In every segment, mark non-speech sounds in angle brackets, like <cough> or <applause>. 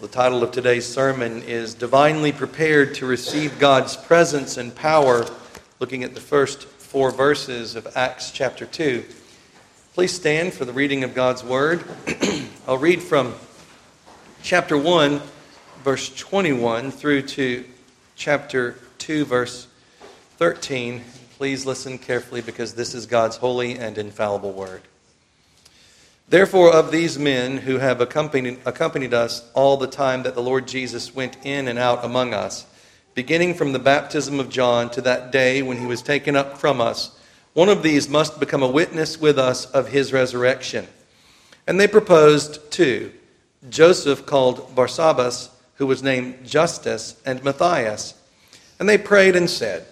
The title of today's sermon is Divinely Prepared to Receive God's Presence and Power, looking at the first four verses of Acts chapter 2. Please stand for the reading of God's Word. <clears throat> I'll read from chapter 1, verse 21, through to chapter 2, verse 13. Please listen carefully because this is God's holy and infallible Word. Therefore, of these men who have accompanied, accompanied us all the time that the Lord Jesus went in and out among us, beginning from the baptism of John to that day when he was taken up from us, one of these must become a witness with us of his resurrection. And they proposed two Joseph called Barsabbas, who was named Justus, and Matthias. And they prayed and said,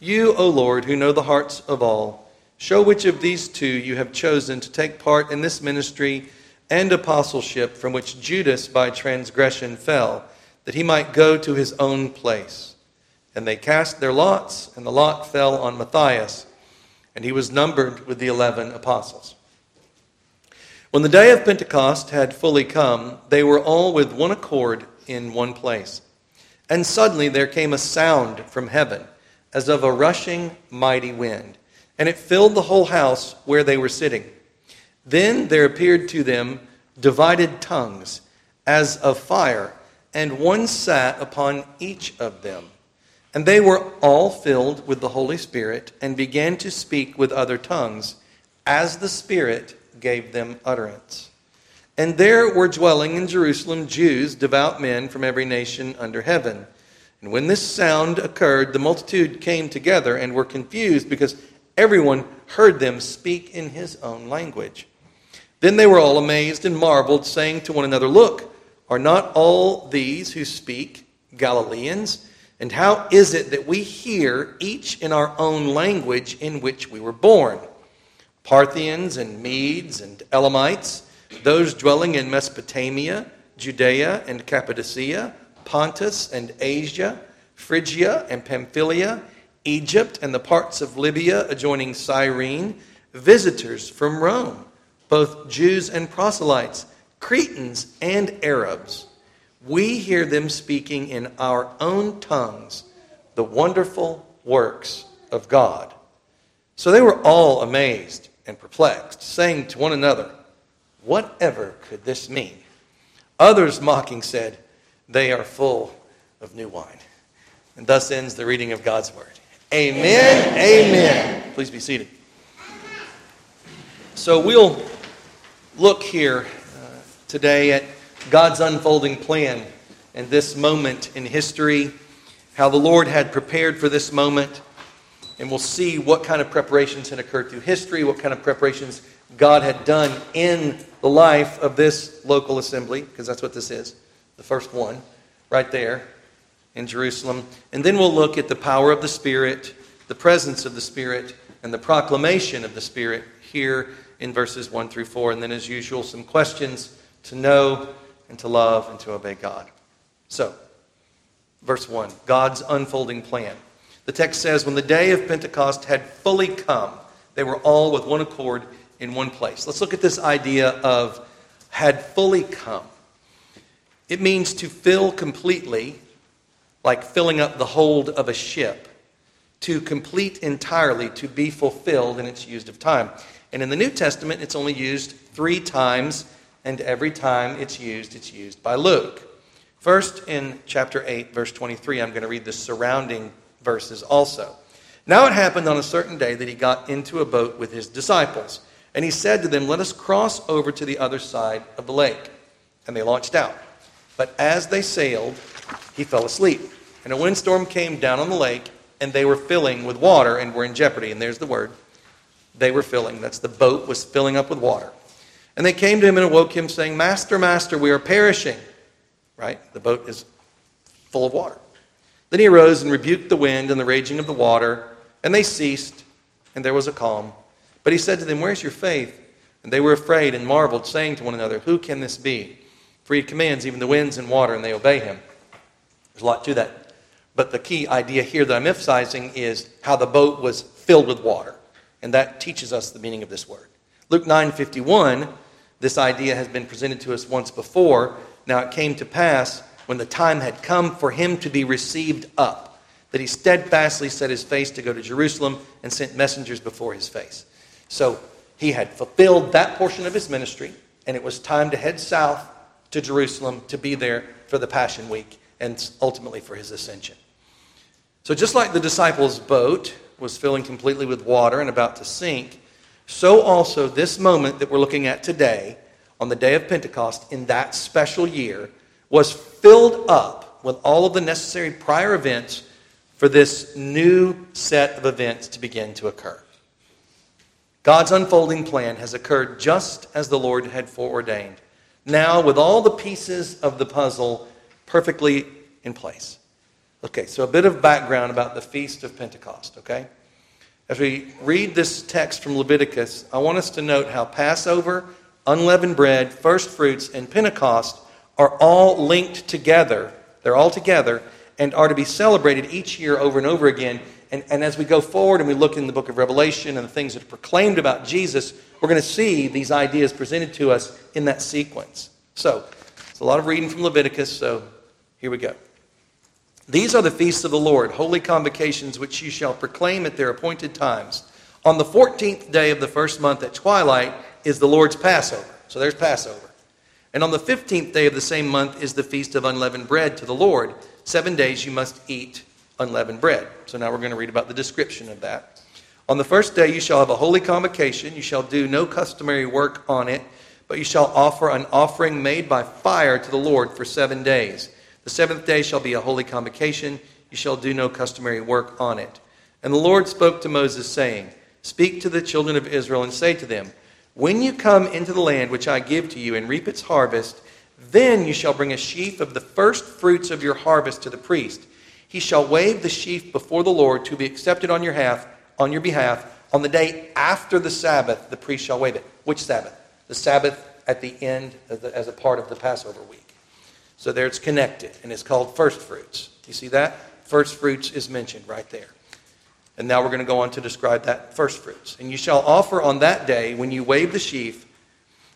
You, O Lord, who know the hearts of all, Show which of these two you have chosen to take part in this ministry and apostleship from which Judas by transgression fell, that he might go to his own place. And they cast their lots, and the lot fell on Matthias, and he was numbered with the eleven apostles. When the day of Pentecost had fully come, they were all with one accord in one place. And suddenly there came a sound from heaven, as of a rushing mighty wind and it filled the whole house where they were sitting. Then there appeared to them divided tongues as of fire, and one sat upon each of them. And they were all filled with the Holy Spirit and began to speak with other tongues as the Spirit gave them utterance. And there were dwelling in Jerusalem Jews, devout men from every nation under heaven. And when this sound occurred, the multitude came together and were confused because Everyone heard them speak in his own language. Then they were all amazed and marveled, saying to one another, Look, are not all these who speak Galileans? And how is it that we hear each in our own language in which we were born? Parthians and Medes and Elamites, those dwelling in Mesopotamia, Judea and Cappadocia, Pontus and Asia, Phrygia and Pamphylia Egypt and the parts of Libya adjoining Cyrene, visitors from Rome, both Jews and proselytes, Cretans and Arabs. We hear them speaking in our own tongues the wonderful works of God. So they were all amazed and perplexed, saying to one another, Whatever could this mean? Others mocking said, They are full of new wine. And thus ends the reading of God's word. Amen. Amen. Please be seated. So we'll look here uh, today at God's unfolding plan and this moment in history, how the Lord had prepared for this moment, and we'll see what kind of preparations had occurred through history, what kind of preparations God had done in the life of this local assembly, because that's what this is, the first one, right there in Jerusalem. And then we'll look at the power of the Spirit, the presence of the Spirit, and the proclamation of the Spirit here in verses 1 through 4. And then, as usual, some questions to know and to love and to obey God. So, verse 1 God's unfolding plan. The text says, When the day of Pentecost had fully come, they were all with one accord in one place. Let's look at this idea of had fully come. It means to fill completely like filling up the hold of a ship, to complete entirely, to be fulfilled in its use of time. And in the New Testament, it's only used three times, and every time it's used, it's used by Luke. First, in chapter 8, verse 23, I'm going to read the surrounding verses also. Now it happened on a certain day that he got into a boat with his disciples, and he said to them, Let us cross over to the other side of the lake. And they launched out. But as they sailed, he fell asleep. And a windstorm came down on the lake, and they were filling with water and were in jeopardy. And there's the word. They were filling. That's the boat was filling up with water. And they came to him and awoke him, saying, Master, Master, we are perishing. Right? The boat is full of water. Then he arose and rebuked the wind and the raging of the water, and they ceased, and there was a calm. But he said to them, Where's your faith? And they were afraid and marveled, saying to one another, Who can this be? For he commands even the winds and water, and they obey him. There's a lot to that. But the key idea here that I'm emphasizing is how the boat was filled with water. And that teaches us the meaning of this word. Luke 9:51, this idea has been presented to us once before, Now it came to pass when the time had come for him to be received up, that he steadfastly set his face to go to Jerusalem and sent messengers before his face. So he had fulfilled that portion of his ministry, and it was time to head south to Jerusalem to be there for the Passion Week and ultimately for his ascension. So, just like the disciples' boat was filling completely with water and about to sink, so also this moment that we're looking at today, on the day of Pentecost, in that special year, was filled up with all of the necessary prior events for this new set of events to begin to occur. God's unfolding plan has occurred just as the Lord had foreordained. Now, with all the pieces of the puzzle perfectly in place. Okay, so a bit of background about the Feast of Pentecost, okay? As we read this text from Leviticus, I want us to note how Passover, unleavened bread, first fruits, and Pentecost are all linked together. They're all together and are to be celebrated each year over and over again. And, and as we go forward and we look in the book of Revelation and the things that are proclaimed about Jesus, we're going to see these ideas presented to us in that sequence. So, it's a lot of reading from Leviticus, so here we go. These are the feasts of the Lord, holy convocations which you shall proclaim at their appointed times. On the 14th day of the first month at twilight is the Lord's Passover. So there's Passover. And on the 15th day of the same month is the feast of unleavened bread to the Lord. Seven days you must eat unleavened bread. So now we're going to read about the description of that. On the first day you shall have a holy convocation. You shall do no customary work on it, but you shall offer an offering made by fire to the Lord for seven days. The seventh day shall be a holy convocation. You shall do no customary work on it. And the Lord spoke to Moses, saying, Speak to the children of Israel and say to them, When you come into the land which I give to you and reap its harvest, then you shall bring a sheaf of the first fruits of your harvest to the priest. He shall wave the sheaf before the Lord to be accepted on your half, on your behalf. On the day after the Sabbath, the priest shall wave it. Which Sabbath? The Sabbath at the end the, as a part of the Passover week. So there it's connected, and it's called first fruits. You see that? First fruits is mentioned right there. And now we're going to go on to describe that first fruits. And you shall offer on that day, when you wave the sheaf,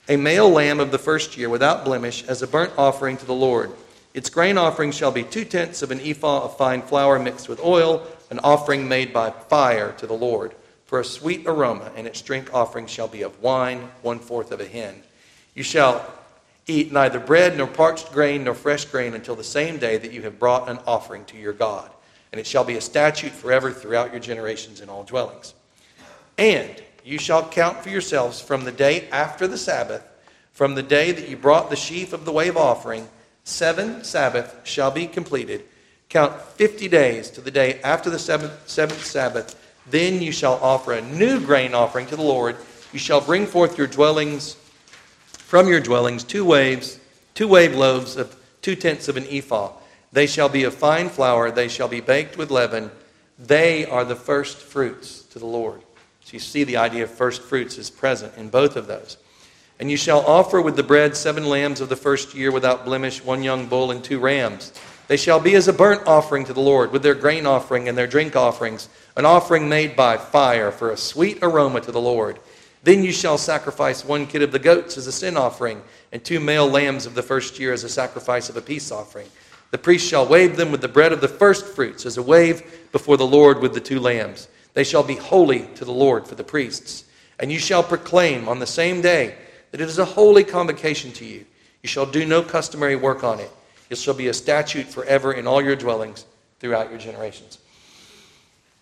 a male lamb of the first year without blemish as a burnt offering to the Lord. Its grain offering shall be two tenths of an ephah of fine flour mixed with oil, an offering made by fire to the Lord, for a sweet aroma, and its drink offering shall be of wine, one fourth of a hin. You shall Eat neither bread nor parched grain nor fresh grain until the same day that you have brought an offering to your God. And it shall be a statute forever throughout your generations in all dwellings. And you shall count for yourselves from the day after the Sabbath, from the day that you brought the sheaf of the wave offering, seven Sabbath shall be completed. Count fifty days to the day after the seventh, seventh Sabbath. Then you shall offer a new grain offering to the Lord. You shall bring forth your dwellings from your dwellings two waves, two wave loaves of two tenths of an ephah. They shall be of fine flour, they shall be baked with leaven. They are the first fruits to the Lord. So you see the idea of first fruits is present in both of those. And you shall offer with the bread seven lambs of the first year without blemish, one young bull, and two rams. They shall be as a burnt offering to the Lord, with their grain offering and their drink offerings, an offering made by fire for a sweet aroma to the Lord. Then you shall sacrifice one kid of the goats as a sin offering, and two male lambs of the first year as a sacrifice of a peace offering. The priest shall wave them with the bread of the first fruits as a wave before the Lord with the two lambs. They shall be holy to the Lord for the priests. And you shall proclaim on the same day that it is a holy convocation to you. You shall do no customary work on it. It shall be a statute forever in all your dwellings throughout your generations.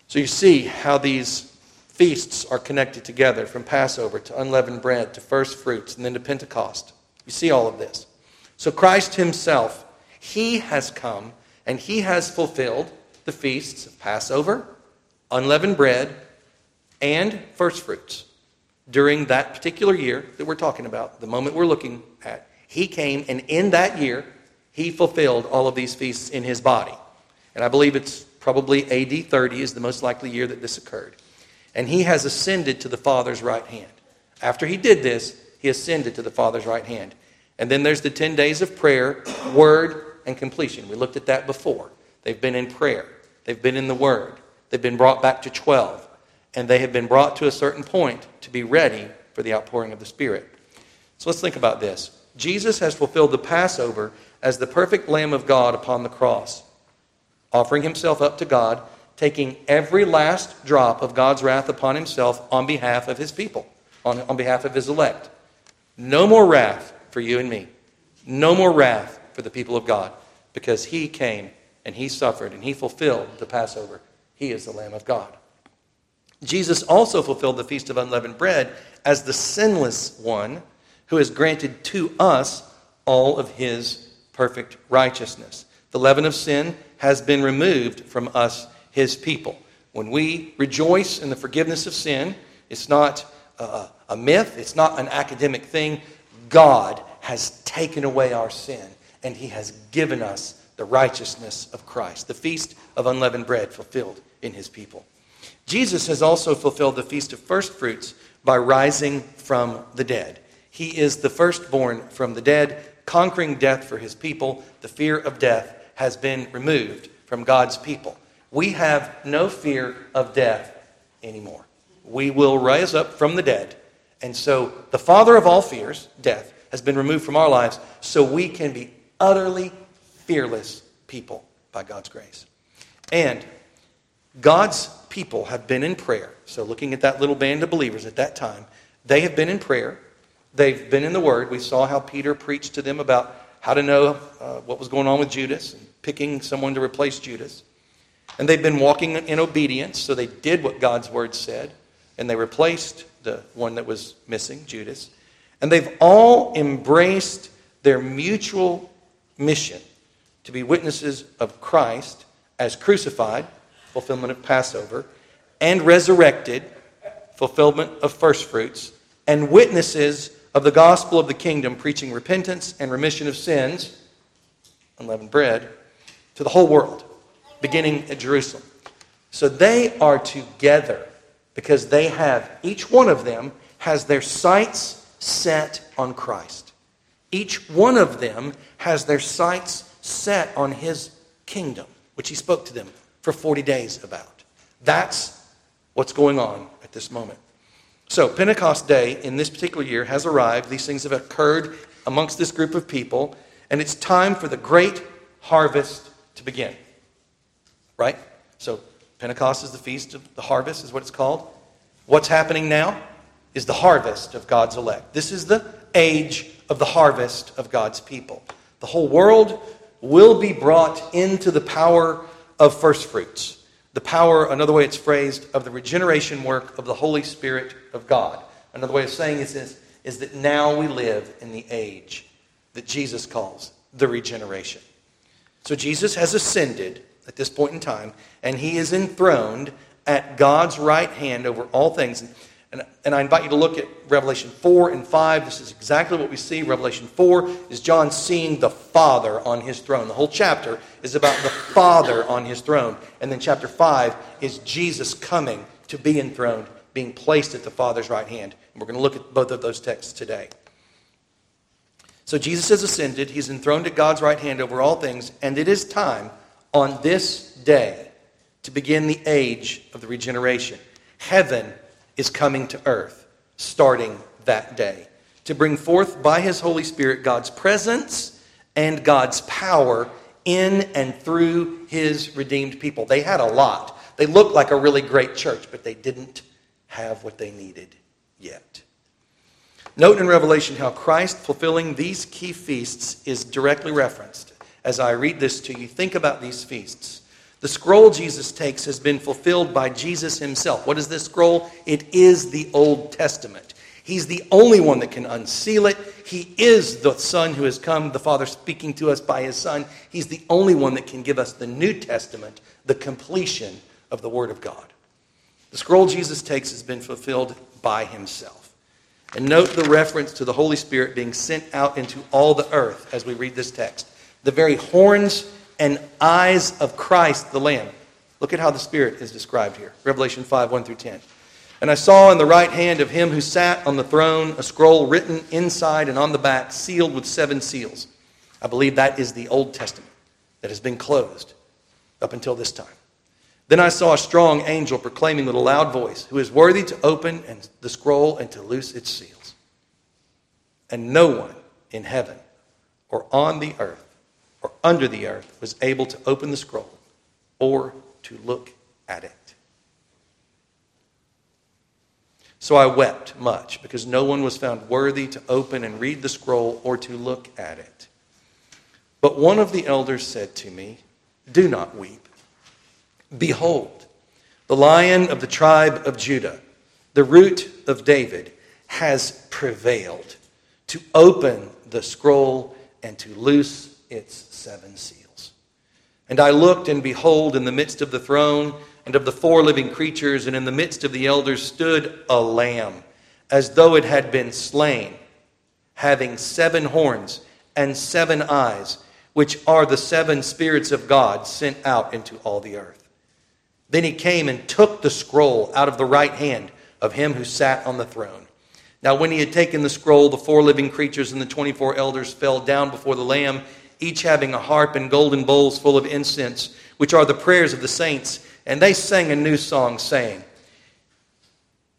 So you see how these feasts are connected together from Passover to unleavened bread to first fruits and then to Pentecost. You see all of this. So Christ himself, he has come and he has fulfilled the feasts of Passover, unleavened bread, and first fruits during that particular year that we're talking about, the moment we're looking at. He came, and in that year, he fulfilled all of these feasts in his body. And I believe it's probably AD 30 is the most likely year that this occurred and he has ascended to the Father's right hand. After he did this, he ascended to the Father's right hand. And then there's the 10 days of prayer, word, and completion. We looked at that before. They've been in prayer, they've been in the word, they've been brought back to 12, and they have been brought to a certain point to be ready for the outpouring of the Spirit. So let's think about this. Jesus has fulfilled the Passover as the perfect Lamb of God upon the cross, offering himself up to God, taking every last drop of God's wrath upon himself on behalf of his people, on, on behalf of his elect. No more wrath for you and me. No more wrath for the people of God because he came and he suffered and he fulfilled the Passover. He is the Lamb of God. Jesus also fulfilled the Feast of Unleavened Bread as the sinless one who has granted to us all of his perfect righteousness. The leaven of sin has been removed from us, his people. When we rejoice in the forgiveness of sin, it's not a, a myth, it's not an academic thing. God has taken away our sin, and he has given us the righteousness of Christ, the feast of unleavened bread fulfilled in his people. Jesus has also fulfilled the feast of first fruits by rising from the dead. He is the firstborn from the dead, conquering death for his people. The fear of death has been removed from God's people. We have no fear of death anymore. We will rise up from the dead. And so the father of all fears, death, has been removed from our lives so we can be utterly fearless people by God's grace. And God's people have been in prayer. So, looking at that little band of believers at that time, they have been in prayer. They've been in the Word. We saw how Peter preached to them about how to know uh, what was going on with Judas and picking someone to replace Judas. And they've been walking in obedience, so they did what God's Word said, and they replaced the one that was missing, Judas. And they've all embraced their mutual mission to be witnesses of Christ as crucified, fulfillment of Passover, and resurrected, fulfillment of first fruits, and witnesses of the gospel of the kingdom, preaching repentance and remission of sins, unleavened bread, to the whole world, beginning at Jerusalem. So they are together because they have, each one of them has their sights set on Christ. Each one of them has their sights set on his kingdom, which he spoke to them for 40 days about. That's what's going on at this moment. So, Pentecost Day in this particular year has arrived. These things have occurred amongst this group of people, and it's time for the great harvest to begin. Right? So, Pentecost is the feast of the harvest, is what it's called. What's happening now is the harvest of God's elect. This is the age of the harvest of God's people. The whole world will be brought into the power of first fruits. The power, another way it's phrased, of the regeneration work of the Holy Spirit of God. Another way of saying this is, is that now we live in the age that Jesus calls the regeneration. So Jesus has ascended at this point in time, and he is enthroned at God's right hand over all things. And, and I invite you to look at Revelation 4 and 5. This is exactly what we see. Revelation 4 is John seeing the Father on his throne. The whole chapter is about the Father on his throne. And then chapter 5 is Jesus coming to be enthroned, being placed at the Father's right hand. And we're going to look at both of those texts today. So Jesus has ascended. He's enthroned at God's right hand over all things. And it is time on this day to begin the age of the regeneration. Heaven is coming to earth starting that day to bring forth by his Holy Spirit God's presence and God's power in and through his redeemed people. They had a lot. They looked like a really great church, but they didn't have what they needed yet. Note in Revelation how Christ fulfilling these key feasts is directly referenced. As I read this to you, think about these feasts. The scroll Jesus takes has been fulfilled by Jesus himself. What is this scroll? It is the Old Testament. He's the only one that can unseal it. He is the Son who has come, the Father speaking to us by his Son. He's the only one that can give us the New Testament, the completion of the Word of God. The scroll Jesus takes has been fulfilled by himself. And note the reference to the Holy Spirit being sent out into all the earth as we read this text. The very horns and eyes of Christ the Lamb. Look at how the Spirit is described here. Revelation 5 1 through 10. And I saw in the right hand of him who sat on the throne a scroll written inside and on the back, sealed with seven seals. I believe that is the Old Testament that has been closed up until this time. Then I saw a strong angel proclaiming with a loud voice, Who is worthy to open and the scroll and to loose its seals? And no one in heaven or on the earth or under the earth was able to open the scroll or to look at it. So I wept much because no one was found worthy to open and read the scroll or to look at it. But one of the elders said to me, Do not weep. Behold, the lion of the tribe of Judah, the root of David, has prevailed to open the scroll and to loose its seven seals. And I looked, and behold, in the midst of the throne and of the four living creatures, and in the midst of the elders stood a lamb, as though it had been slain, having seven horns and seven eyes, which are the seven spirits of God sent out into all the earth. Then he came and took the scroll out of the right hand of him who sat on the throne. Now, when he had taken the scroll, the four living creatures and the 24 elders fell down before the Lamb, each having a harp and golden bowls full of incense, which are the prayers of the saints. And they sang a new song, saying,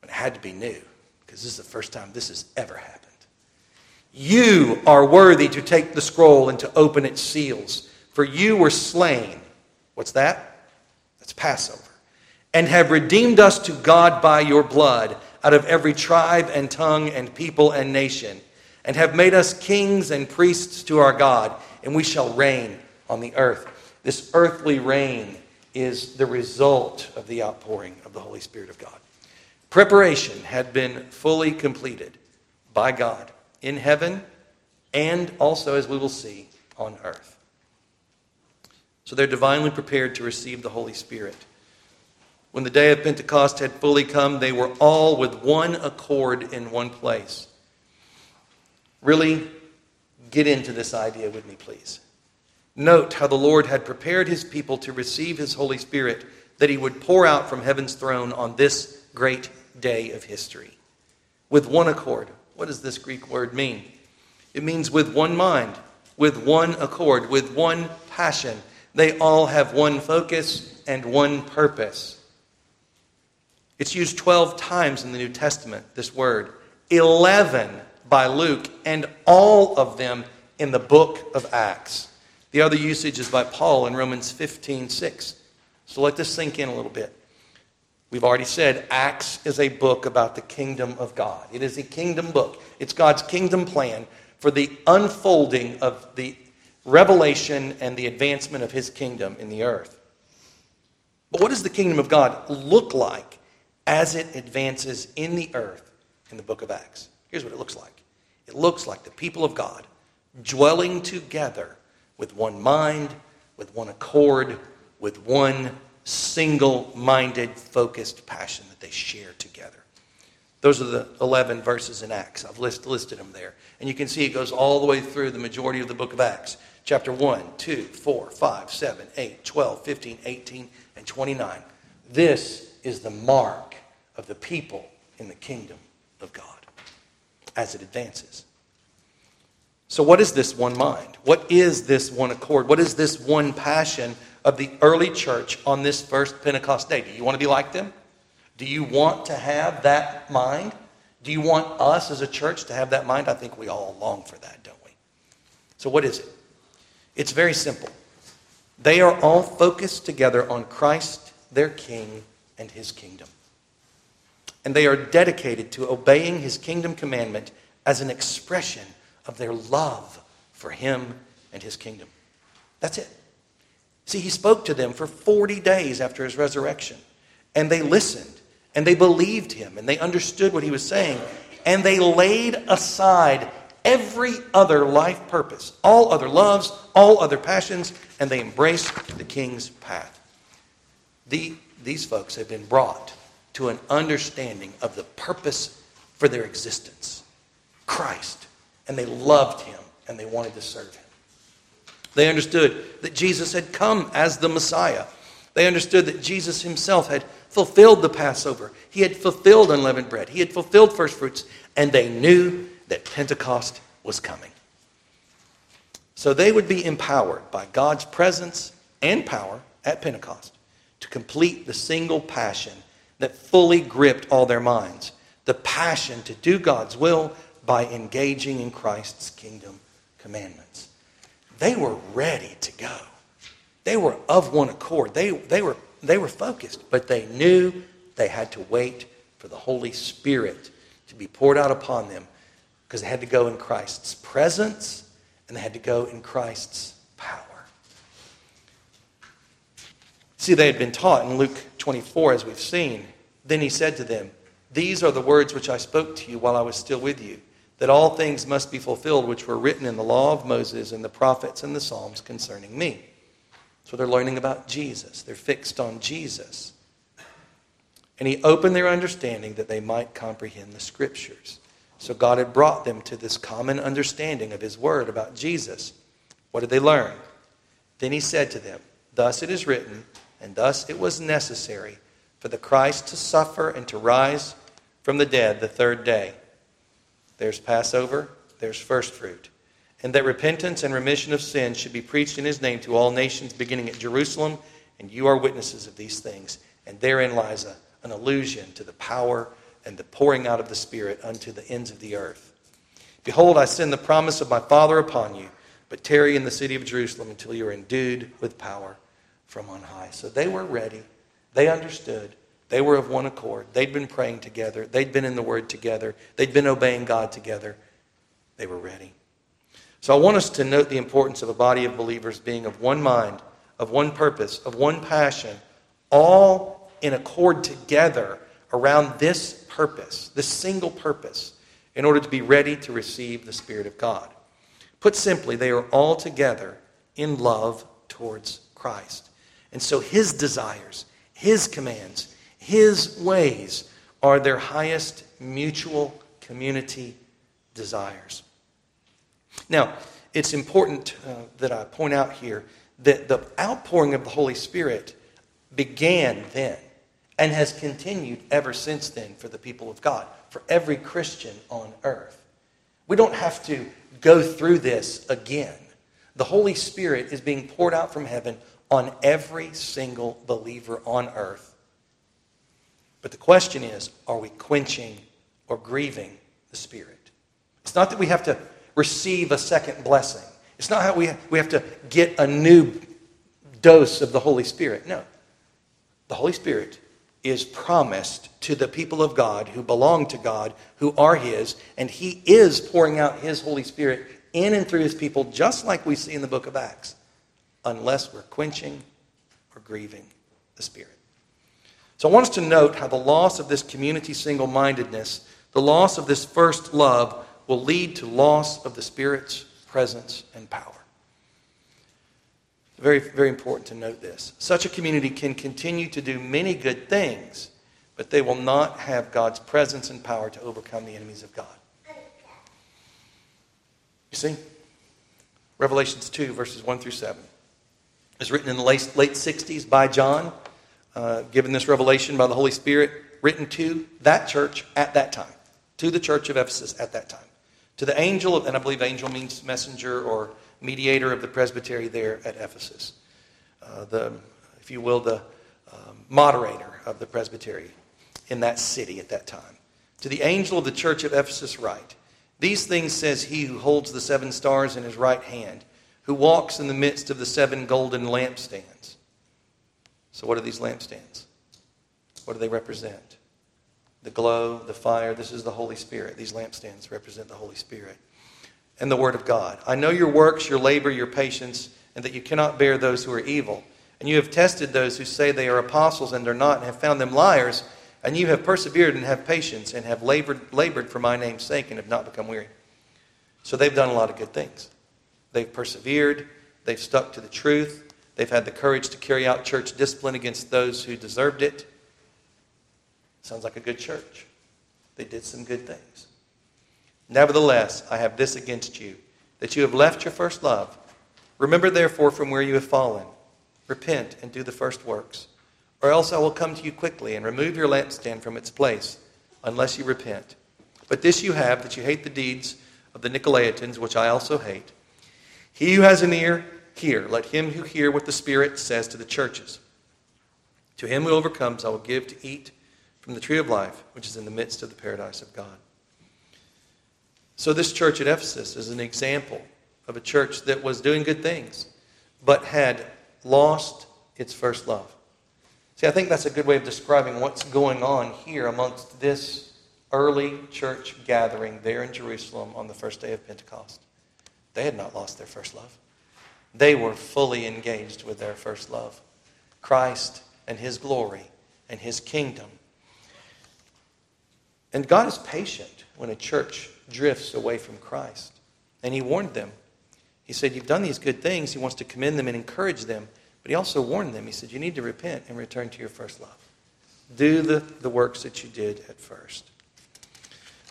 It had to be new, because this is the first time this has ever happened. You are worthy to take the scroll and to open its seals, for you were slain. What's that? That's Passover. And have redeemed us to God by your blood out of every tribe and tongue and people and nation, and have made us kings and priests to our God, and we shall reign on the earth. This earthly reign is the result of the outpouring of the Holy Spirit of God. Preparation had been fully completed by God in heaven and also, as we will see, on earth. So they're divinely prepared to receive the Holy Spirit. When the day of Pentecost had fully come, they were all with one accord in one place. Really get into this idea with me, please. Note how the Lord had prepared his people to receive his Holy Spirit that he would pour out from heaven's throne on this great day of history. With one accord. What does this Greek word mean? It means with one mind, with one accord, with one passion. They all have one focus and one purpose. It's used 12 times in the New Testament, this word. 11 by Luke, and all of them in the book of Acts. The other usage is by Paul in Romans 15 6. So let this sink in a little bit. We've already said Acts is a book about the kingdom of God. It is a kingdom book, it's God's kingdom plan for the unfolding of the revelation and the advancement of his kingdom in the earth. But what does the kingdom of God look like as it advances in the earth in the book of Acts. Here's what it looks like it looks like the people of God dwelling together with one mind, with one accord, with one single minded, focused passion that they share together. Those are the 11 verses in Acts. I've list, listed them there. And you can see it goes all the way through the majority of the book of Acts. Chapter 1, 2, 4, 5, 7, 8, 12, 15, 18, and 29. This is the mark of the people in the kingdom of God as it advances. So, what is this one mind? What is this one accord? What is this one passion of the early church on this first Pentecost day? Do you want to be like them? Do you want to have that mind? Do you want us as a church to have that mind? I think we all long for that, don't we? So, what is it? It's very simple. They are all focused together on Christ, their King, and his kingdom and they are dedicated to obeying his kingdom commandment as an expression of their love for him and his kingdom. That's it. See, he spoke to them for 40 days after his resurrection, and they listened, and they believed him, and they understood what he was saying, and they laid aside every other life purpose, all other loves, all other passions, and they embraced the king's path. The, these folks have been brought to an understanding of the purpose for their existence Christ. And they loved him and they wanted to serve him. They understood that Jesus had come as the Messiah. They understood that Jesus himself had fulfilled the Passover. He had fulfilled unleavened bread. He had fulfilled first fruits. And they knew that Pentecost was coming. So they would be empowered by God's presence and power at Pentecost to complete the single passion that fully gripped all their minds the passion to do God's will by engaging in Christ's kingdom commandments. They were ready to go. They were of one accord. They, they, were, they were focused, but they knew they had to wait for the Holy Spirit to be poured out upon them because they had to go in Christ's presence and they had to go in Christ's power. See, they had been taught in Luke 24, as we've seen. Then he said to them, These are the words which I spoke to you while I was still with you, that all things must be fulfilled which were written in the law of Moses and the prophets and the Psalms concerning me. So they're learning about Jesus. They're fixed on Jesus. And he opened their understanding that they might comprehend the scriptures. So God had brought them to this common understanding of his word about Jesus. What did they learn? Then he said to them, Thus it is written, and thus it was necessary for the Christ to suffer and to rise from the dead the third day. There's Passover, there's first fruit and that repentance and remission of sins should be preached in his name to all nations, beginning at Jerusalem. And you are witnesses of these things. And therein lies a, an allusion to the power and the pouring out of the Spirit unto the ends of the earth. Behold, I send the promise of my Father upon you, but tarry in the city of Jerusalem until you are endued with power from on high. So they were ready. They understood. They were of one accord. They'd been praying together. They'd been in the Word together. They'd been obeying God together. They were ready. So I want us to note the importance of a body of believers being of one mind, of one purpose, of one passion, all in accord together around this purpose, this single purpose, in order to be ready to receive the Spirit of God. Put simply, they are all together in love towards Christ. And so his desires, his commands, his ways are their highest mutual community desires. Now, it's important uh, that I point out here that the outpouring of the Holy Spirit began then and has continued ever since then for the people of God, for every Christian on earth. We don't have to go through this again. The Holy Spirit is being poured out from heaven on every single believer on earth. But the question is are we quenching or grieving the Spirit? It's not that we have to receive a second blessing. It's not how we, we have to get a new dose of the Holy Spirit. No. The Holy Spirit is promised to the people of God who belong to God, who are His, and He is pouring out His Holy Spirit in and through His people, just like we see in the book of Acts, unless we're quenching or grieving the Spirit. So I want us to note how the loss of this community single mindedness, the loss of this first love, will lead to loss of the Spirit's presence and power. Very, very important to note this. Such a community can continue to do many good things, but they will not have God's presence and power to overcome the enemies of God. You see? Revelations 2, verses 1 through 7. It's written in the late, late 60s by John, uh, given this revelation by the Holy Spirit, written to that church at that time, to the church of Ephesus at that time. To the angel, of, and I believe angel means messenger or mediator of the presbytery there at Ephesus. Uh, the, if you will, the um, moderator of the presbytery in that city at that time. To the angel of the church of Ephesus, write These things says he who holds the seven stars in his right hand, who walks in the midst of the seven golden lampstands. So, what are these lampstands? What do they represent? the glow, the fire. This is the Holy Spirit. These lampstands represent the Holy Spirit. And the Word of God. I know your works, your labor, your patience, and that you cannot bear those who are evil. And you have tested those who say they are apostles and are not, and have found them liars. And you have persevered and have patience, and have labored, labored for my name's sake, and have not become weary. So they've done a lot of good things. They've persevered, they've stuck to the truth, they've had the courage to carry out church discipline against those who deserved it. Sounds like a good church. They did some good things. Nevertheless, I have this against you, that you have left your first love. Remember, therefore, from where you have fallen. Repent and do the first works, or else I will come to you quickly and remove your lampstand from its place, unless you repent. But this you have, that you hate the deeds of the Nicolaitans, which I also hate. He who has an ear, hear. Let him who hear what the Spirit says to the churches. To him who overcomes, I will give to eat from the tree of life, which is in the midst of the paradise of God. So, this church at Ephesus is an example of a church that was doing good things, but had lost its first love. See, I think that's a good way of describing what's going on here amongst this early church gathering there in Jerusalem on the first day of Pentecost. They had not lost their first love. They were fully engaged with their first love Christ and His glory and His kingdom. And God is patient when a church drifts away from Christ. And He warned them. He said, You've done these good things. He wants to commend them and encourage them. But He also warned them. He said, You need to repent and return to your first love. Do the, the works that you did at first.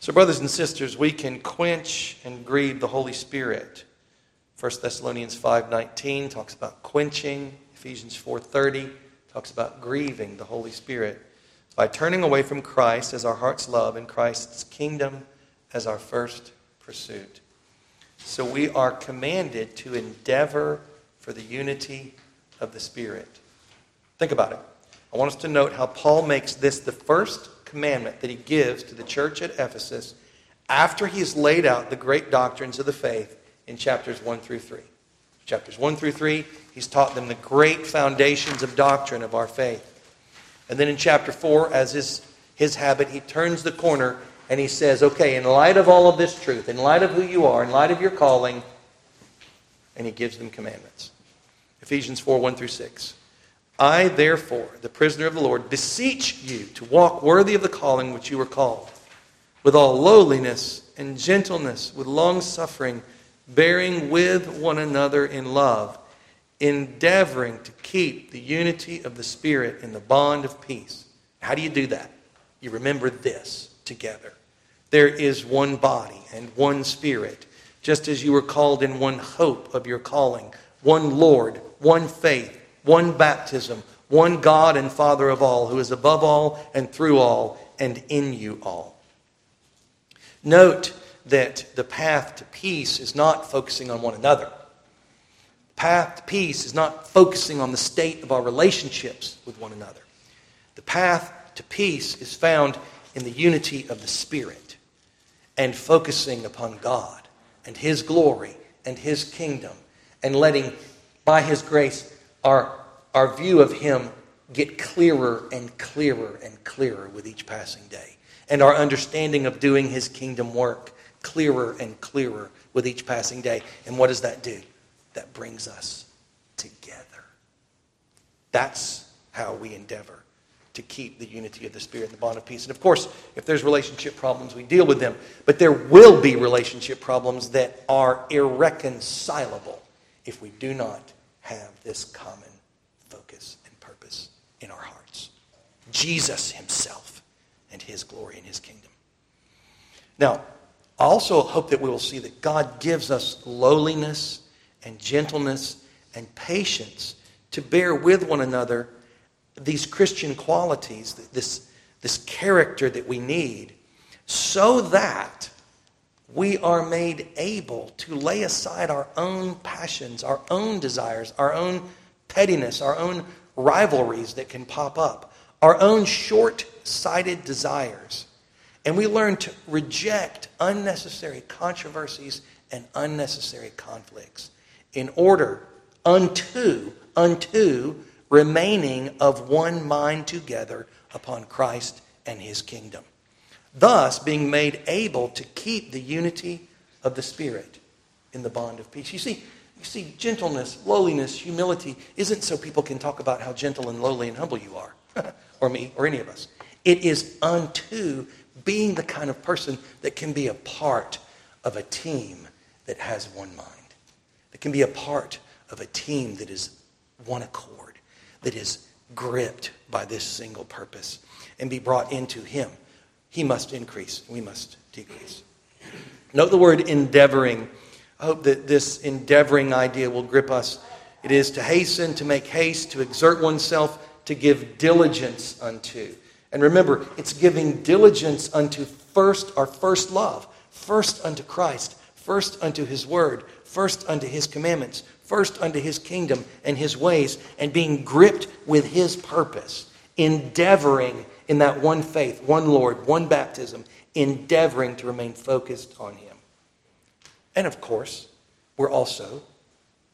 So, brothers and sisters, we can quench and grieve the Holy Spirit 1 Thessalonians 5:19 talks about quenching. Ephesians 4:30 talks about grieving the Holy Spirit by turning away from Christ as our hearts love and Christ's kingdom as our first pursuit. So we are commanded to endeavor for the unity of the Spirit. Think about it. I want us to note how Paul makes this the first commandment that he gives to the church at Ephesus after he has laid out the great doctrines of the faith in chapters 1 through 3. Chapters 1 through 3, he's taught them the great foundations of doctrine of our faith. And then in chapter 4, as is his habit, he turns the corner and he says, Okay, in light of all of this truth, in light of who you are, in light of your calling, and he gives them commandments. Ephesians 4 1 through 6. I, therefore, the prisoner of the Lord, beseech you to walk worthy of the calling which you were called, with all lowliness and gentleness, with long suffering bearing with one another in love, endeavoring to keep the unity of the Spirit in the bond of peace. How do you do that? You remember this together. There is one body and one Spirit, just as you were called in one hope of your calling, one Lord, one faith, one baptism, one God and Father of all, who is above all and through all and in you all. Note that the path to peace is not focusing on one another. The Path to peace is not focusing on the state of our relationships with one another. The path to peace is found in the unity of the Spirit and focusing upon God and His glory and His kingdom and letting, by His grace, our, our view of Him get clearer and clearer and clearer with each passing day. And our understanding of doing His kingdom work clearer and clearer with each passing day. And what does that do? That brings us together. That's how we endeavor to keep the unity of the Spirit and the bond of peace. And of course, if there's relationship problems, we deal with them. But there will be relationship problems that are irreconcilable if we do not have this common focus and purpose in our hearts Jesus Himself and His glory and His kingdom. Now, I also hope that we will see that God gives us lowliness and gentleness and patience to bear with one another these Christian qualities, this, this character that we need, so that we are made able to lay aside our own passions, our own desires, our own pettiness, our own rivalries that can pop up, our own short sighted desires and we learn to reject unnecessary controversies and unnecessary conflicts in order unto, unto remaining of one mind together upon Christ and his kingdom. Thus, being made able to keep the unity of the Spirit in the bond of peace. You see, you see, gentleness, lowliness, humility isn't so people can talk about how gentle and lowly and humble you are, <laughs> or me, or any of us. It is unto being the kind of person that can be a part of a team that has one mind, that can be a part of a team that is one accord, that is gripped by this single purpose, and be brought into Him. He must increase, we must decrease. Note the word endeavoring. I hope that this endeavoring idea will grip us. It is to hasten, to make haste, to exert oneself, to give diligence unto. And remember, it's giving diligence unto first our first love, first unto Christ, first unto his word, first unto his commandments, first unto his kingdom and his ways, and being gripped with his purpose, endeavoring in that one faith, one Lord, one baptism, endeavoring to remain focused on him. And of course, we're also,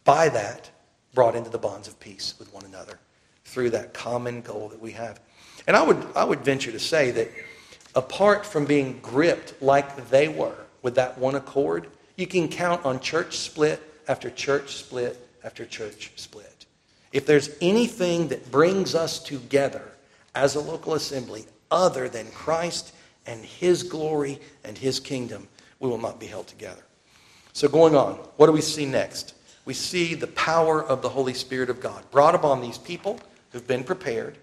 by that, brought into the bonds of peace with one another through that common goal that we have. And I would, I would venture to say that apart from being gripped like they were with that one accord, you can count on church split after church split after church split. If there's anything that brings us together as a local assembly other than Christ and His glory and His kingdom, we will not be held together. So, going on, what do we see next? We see the power of the Holy Spirit of God brought upon these people who've been prepared,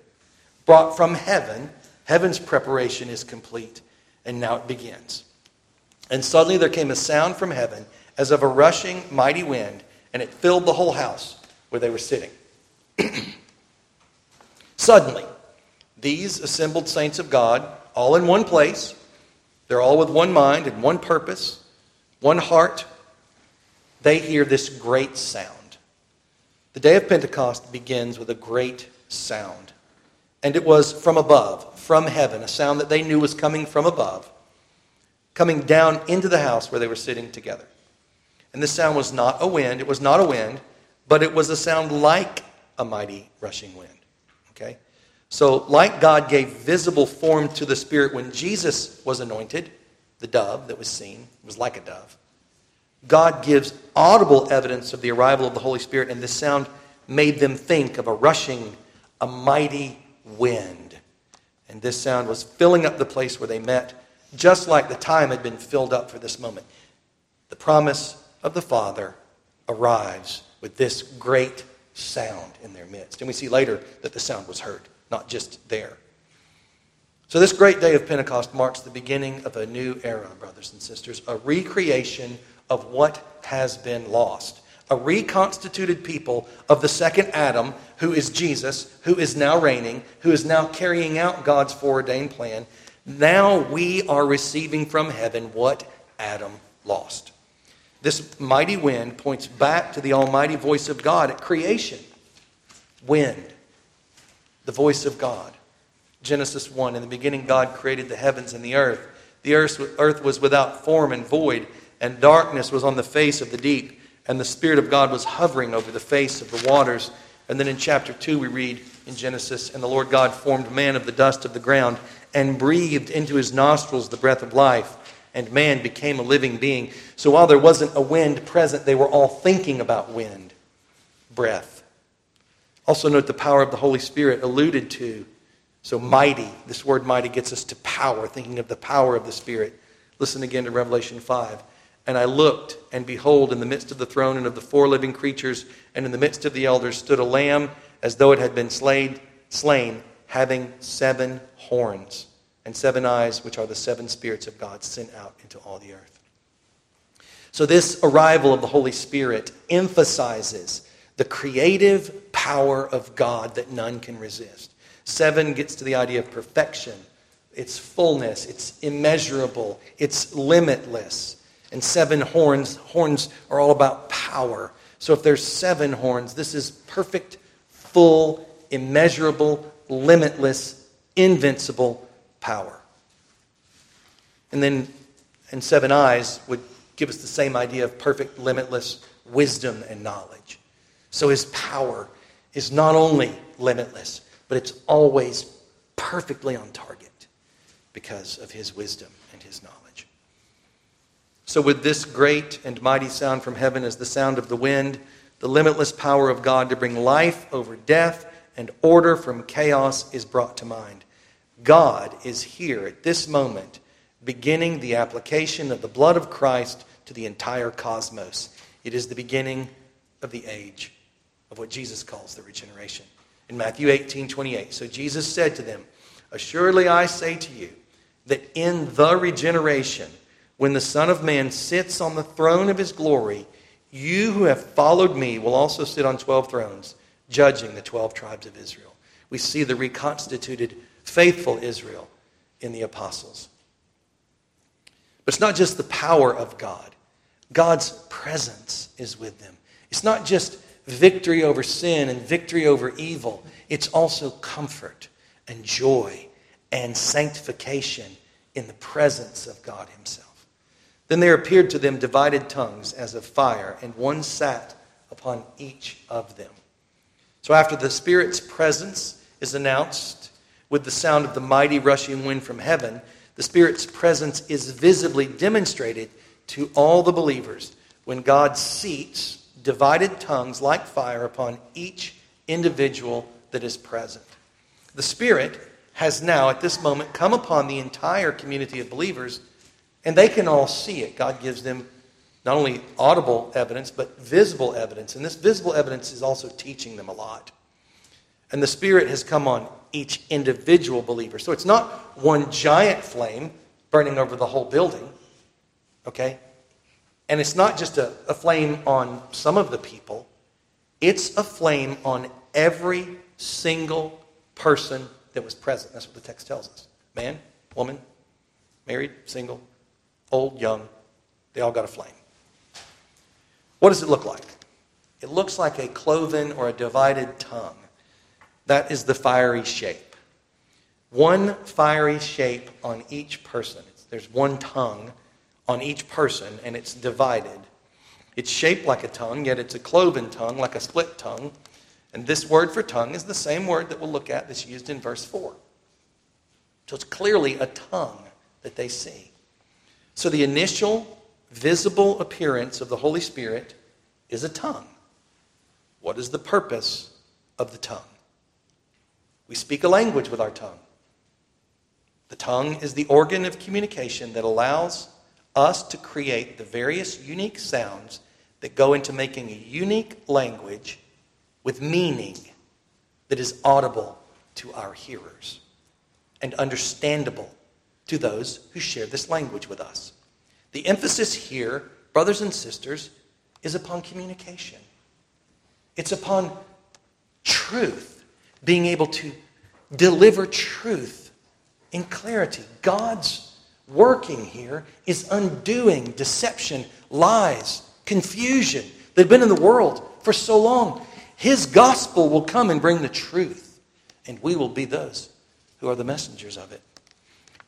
brought from heaven. Heaven's preparation is complete, and now it begins. And suddenly there came a sound from heaven as of a rushing mighty wind, and it filled the whole house where they were sitting. <clears throat> suddenly, these assembled saints of God, all in one place, they're all with one mind and one purpose, one heart, they hear this great sound. The day of Pentecost begins with a great sound. And it was from above, from heaven, a sound that they knew was coming from above, coming down into the house where they were sitting together. And this sound was not a wind, it was not a wind, but it was a sound like a mighty rushing wind. Okay? So, like God gave visible form to the Spirit when Jesus was anointed, the dove that was seen was like a dove. God gives audible evidence of the arrival of the Holy Spirit, and this sound made them think of a rushing, a mighty wind. And this sound was filling up the place where they met, just like the time had been filled up for this moment. The promise of the Father arrives with this great sound in their midst. And we see later that the sound was heard, not just there. So, this great day of Pentecost marks the beginning of a new era, brothers and sisters, a recreation of what has been lost. A reconstituted people of the second Adam, who is Jesus, who is now reigning, who is now carrying out God's foreordained plan. Now we are receiving from heaven what Adam lost. This mighty wind points back to the almighty voice of God at creation. Wind, the voice of God. Genesis 1 In the beginning, God created the heavens and the earth. The earth was without form and void and darkness was on the face of the deep, and the Spirit of God was hovering over the face of the waters. And then in chapter 2, we read in Genesis, And the Lord God formed man of the dust of the ground and breathed into his nostrils the breath of life, and man became a living being. So while there wasn't a wind present, they were all thinking about wind, breath. Also, note the power of the Holy Spirit alluded to. So, mighty, this word mighty gets us to power, thinking of the power of the Spirit. Listen again to Revelation 5. And I looked, and behold, in the midst of the throne and of the four living creatures, and in the midst of the elders, stood a lamb as though it had been slain, slain having seven horns and seven eyes, which are the seven spirits of God sent out into all the earth. So, this arrival of the Holy Spirit emphasizes the creative power of God that none can resist. Seven gets to the idea of perfection, its fullness, it's immeasurable, it's limitless and seven horns. Horns are all about power. So if there's seven horns, this is perfect, full, immeasurable, limitless, invincible power. And then, and seven eyes would give us the same idea of perfect, limitless wisdom and knowledge. So his power is not only limitless, but it's always perfectly on target because of his wisdom and his knowledge. So, with this great and mighty sound from heaven as the sound of the wind, the limitless power of God to bring life over death and order from chaos is brought to mind. God is here at this moment, beginning the application of the blood of Christ to the entire cosmos. It is the beginning of the age of what Jesus calls the regeneration. In Matthew 18 28, so Jesus said to them, Assuredly I say to you that in the regeneration, when the Son of Man sits on the throne of his glory, you who have followed me will also sit on 12 thrones, judging the 12 tribes of Israel. We see the reconstituted, faithful Israel in the apostles. But it's not just the power of God, God's presence is with them. It's not just victory over sin and victory over evil, it's also comfort and joy and sanctification in the presence of God Himself. Then there appeared to them divided tongues as of fire, and one sat upon each of them. So after the Spirit's presence is announced with the sound of the mighty rushing wind from heaven, the Spirit's presence is visibly demonstrated to all the believers when God seats divided tongues like fire upon each individual that is present. The Spirit has now, at this moment, come upon the entire community of believers and they can all see it. God gives them not only audible evidence, but visible evidence. And this visible evidence is also teaching them a lot. And the Spirit has come on each individual believer. So it's not one giant flame burning over the whole building, okay? And it's not just a, a flame on some of the people, it's a flame on every single person that was present. That's what the text tells us man, woman, married, single, old, young, they all got a flame. What does it look like? It looks like a cloven or a divided tongue. That is the fiery shape. One fiery shape on each person. There's one tongue on each person, and it's divided. It's shaped like a tongue, yet it's a cloven tongue, like a split tongue. And this word for tongue is the same word that we'll look at that's used in verse 4. So it's clearly a tongue that they see. So the initial visible appearance of the Holy Spirit is a tongue. What is the purpose of the tongue? We speak a language with our tongue. The tongue is the organ of communication that allows us to create the various unique sounds that go into making a unique language with meaning that is audible to our hearers and understandable to those who share this language with us. The emphasis here, brothers and sisters, is upon communication. It's upon truth, being able to deliver truth in clarity. God's working here is undoing deception, lies, confusion that have been in the world for so long. His gospel will come and bring the truth, and we will be those who are the messengers of it.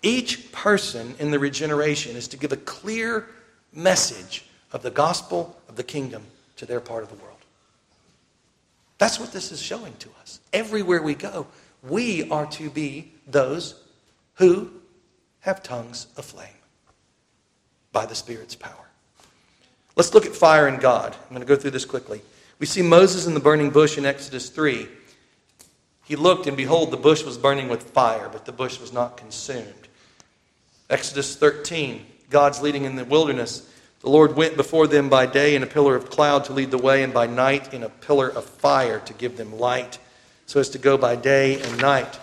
Each person in the regeneration is to give a clear message of the gospel of the kingdom to their part of the world. That's what this is showing to us. Everywhere we go, we are to be those who have tongues aflame by the Spirit's power. Let's look at fire and God. I'm going to go through this quickly. We see Moses in the burning bush in Exodus 3. He looked, and behold, the bush was burning with fire, but the bush was not consumed. Exodus 13, God's leading in the wilderness. The Lord went before them by day in a pillar of cloud to lead the way, and by night in a pillar of fire to give them light, so as to go by day and night.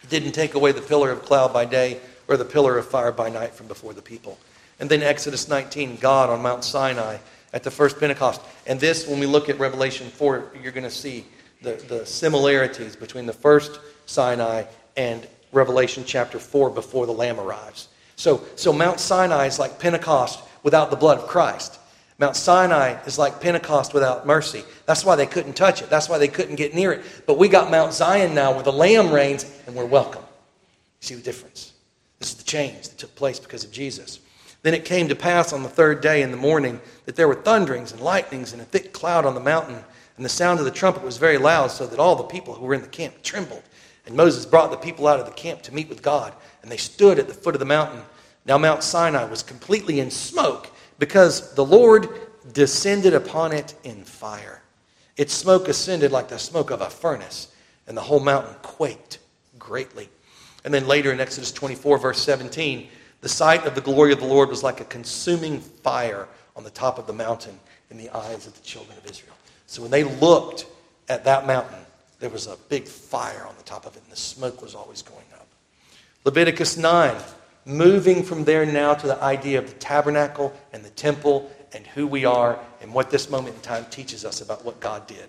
He didn't take away the pillar of cloud by day or the pillar of fire by night from before the people. And then Exodus 19, God on Mount Sinai at the first Pentecost. And this, when we look at Revelation 4, you're going to see the, the similarities between the first Sinai and Revelation chapter 4 before the Lamb arrives. So, so Mount Sinai is like Pentecost without the blood of Christ. Mount Sinai is like Pentecost without mercy. That's why they couldn't touch it. That's why they couldn't get near it. But we got Mount Zion now where the Lamb reigns and we're welcome. See the difference? This is the change that took place because of Jesus. Then it came to pass on the third day in the morning that there were thunderings and lightnings and a thick cloud on the mountain, and the sound of the trumpet was very loud, so that all the people who were in the camp trembled. And Moses brought the people out of the camp to meet with God, and they stood at the foot of the mountain. Now, Mount Sinai was completely in smoke because the Lord descended upon it in fire. Its smoke ascended like the smoke of a furnace, and the whole mountain quaked greatly. And then later in Exodus 24, verse 17, the sight of the glory of the Lord was like a consuming fire on the top of the mountain in the eyes of the children of Israel. So when they looked at that mountain, there was a big fire on the top of it, and the smoke was always going up. Leviticus 9, moving from there now to the idea of the tabernacle and the temple and who we are and what this moment in time teaches us about what God did.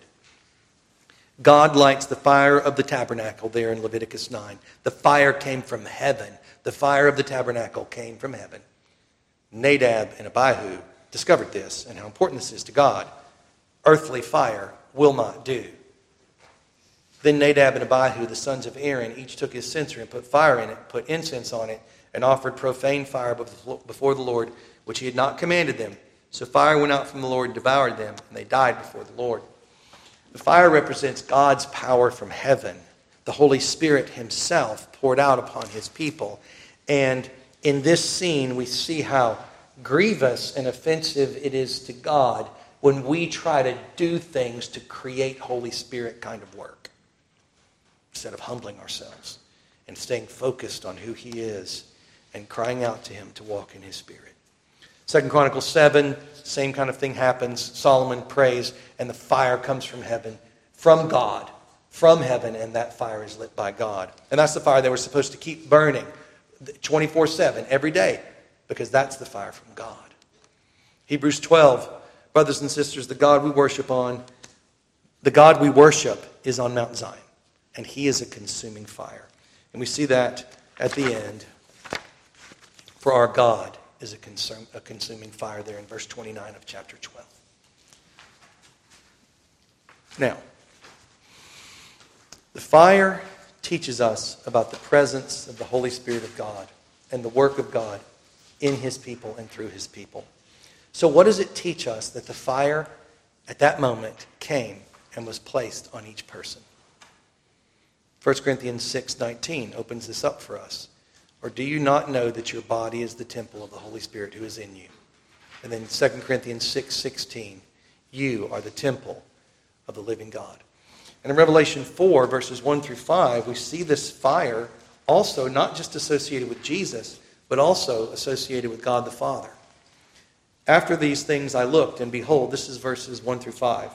God lights the fire of the tabernacle there in Leviticus 9. The fire came from heaven. The fire of the tabernacle came from heaven. Nadab and Abihu discovered this and how important this is to God. Earthly fire will not do. Then Nadab and Abihu, the sons of Aaron, each took his censer and put fire in it, put incense on it, and offered profane fire before the Lord which he had not commanded them. So fire went out from the Lord and devoured them, and they died before the Lord. The fire represents God's power from heaven, the Holy Spirit himself poured out upon his people. And in this scene, we see how grievous and offensive it is to God when we try to do things to create Holy Spirit kind of work instead of humbling ourselves and staying focused on who He is and crying out to Him to walk in His Spirit. Second Chronicles 7, same kind of thing happens. Solomon prays, and the fire comes from heaven, from God, from heaven, and that fire is lit by God. And that's the fire they were supposed to keep burning 24 7 every day because that's the fire from God. Hebrews 12, brothers and sisters, the God we worship on, the God we worship is on Mount Zion, and he is a consuming fire. And we see that at the end. For our God is a, a consuming fire there in verse 29 of chapter 12. Now, the fire teaches us about the presence of the Holy Spirit of God and the work of God in his people and through his people. So, what does it teach us that the fire at that moment came and was placed on each person? 1 Corinthians 6:19 opens this up for us. Or do you not know that your body is the temple of the Holy Spirit who is in you? And then 2 Corinthians 6:16, you are the temple of the living God. And in Revelation 4 verses 1 through 5, we see this fire also not just associated with Jesus, but also associated with God the Father. After these things I looked, and behold, this is verses 1 through 5,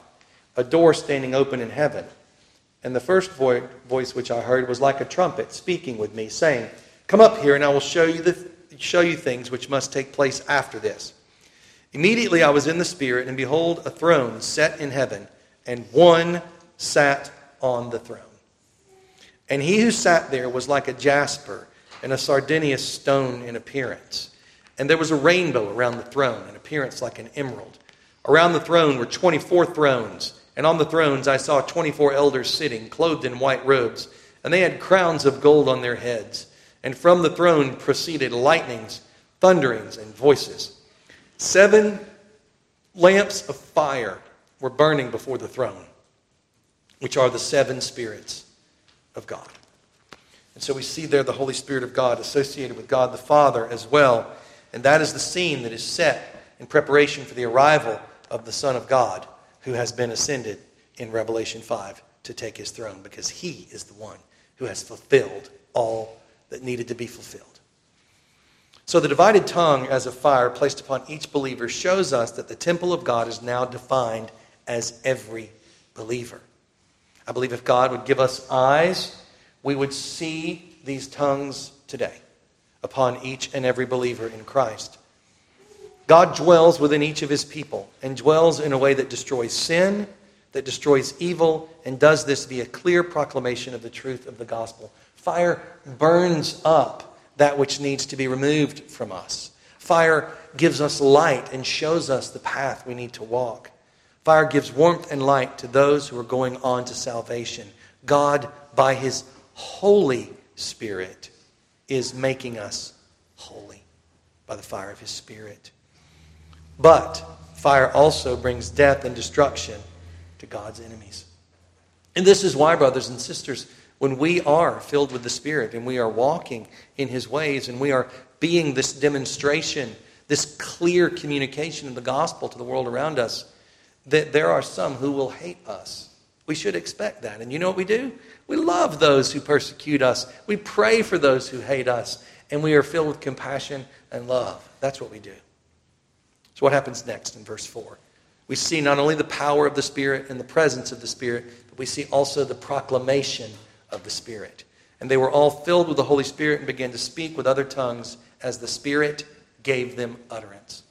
a door standing open in heaven. And the first voice which I heard was like a trumpet speaking with me, saying, Come up here, and I will show you, the, show you things which must take place after this. Immediately I was in the Spirit, and behold, a throne set in heaven, and one sat on the throne. And he who sat there was like a jasper and a sardius stone in appearance. And there was a rainbow around the throne, in appearance like an emerald. Around the throne were 24 thrones and on the thrones I saw 24 elders sitting, clothed in white robes, and they had crowns of gold on their heads. And from the throne proceeded lightnings, thunderings, and voices. Seven lamps of fire were burning before the throne, which are the seven spirits of God. And so we see there the Holy Spirit of God associated with God the Father as well. And that is the scene that is set in preparation for the arrival of the Son of God who has been ascended in Revelation 5 to take his throne because he is the one who has fulfilled all that needed to be fulfilled. So the divided tongue as a fire placed upon each believer shows us that the temple of God is now defined as every believer. I believe if God would give us eyes, we would see these tongues today upon each and every believer in Christ. God dwells within each of his people and dwells in a way that destroys sin, that destroys evil, and does this via clear proclamation of the truth of the gospel. Fire burns up that which needs to be removed from us. Fire gives us light and shows us the path we need to walk. Fire gives warmth and light to those who are going on to salvation. God, by his Holy Spirit, is making us holy by the fire of his Spirit. But fire also brings death and destruction to God's enemies. And this is why, brothers and sisters, when we are filled with the Spirit and we are walking in His ways and we are being this demonstration, this clear communication of the gospel to the world around us, that there are some who will hate us. We should expect that. And you know what we do? We love those who persecute us. We pray for those who hate us. And we are filled with compassion and love. That's what we do. So, what happens next in verse 4? We see not only the power of the Spirit and the presence of the Spirit, but we see also the proclamation of the Spirit. And they were all filled with the Holy Spirit and began to speak with other tongues as the Spirit gave them utterance.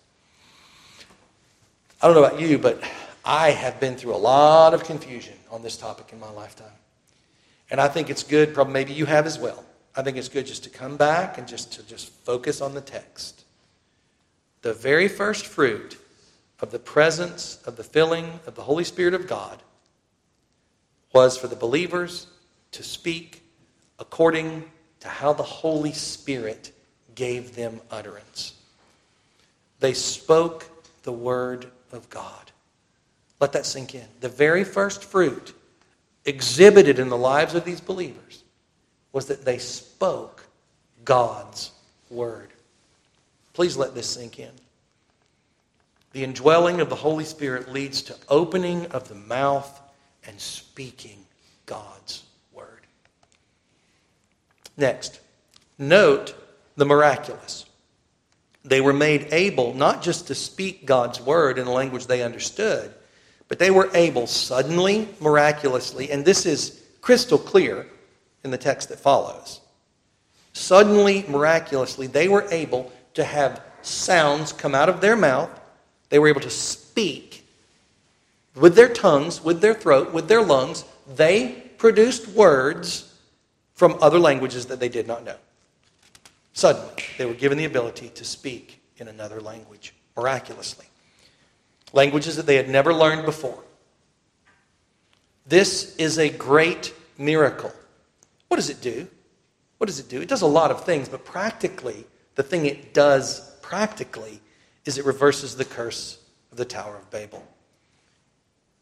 I don't know about you, but I have been through a lot of confusion on this topic in my lifetime. And I think it's good, probably maybe you have as well. I think it's good just to come back and just to just focus on the text the very first fruit of the presence of the filling of the Holy Spirit of God was for the believers to speak according to how the Holy Spirit gave them utterance. They spoke the word of God. Let that sink in. The very first fruit exhibited in the lives of these believers was that they spoke God's word. Please let this sink in. The indwelling of the Holy Spirit leads to opening of the mouth and speaking God's. Next, note the miraculous. They were made able not just to speak God's word in a language they understood, but they were able suddenly, miraculously, and this is crystal clear in the text that follows. Suddenly, miraculously, they were able to have sounds come out of their mouth. They were able to speak with their tongues, with their throat, with their lungs. They produced words from other languages that they did not know. Suddenly, they were given the ability to speak in another language, miraculously. Languages that they had never learned before. This is a great miracle. What does it do? What does it do? It does a lot of things, but practically, the thing it does practically is it reverses the curse of the Tower of Babel.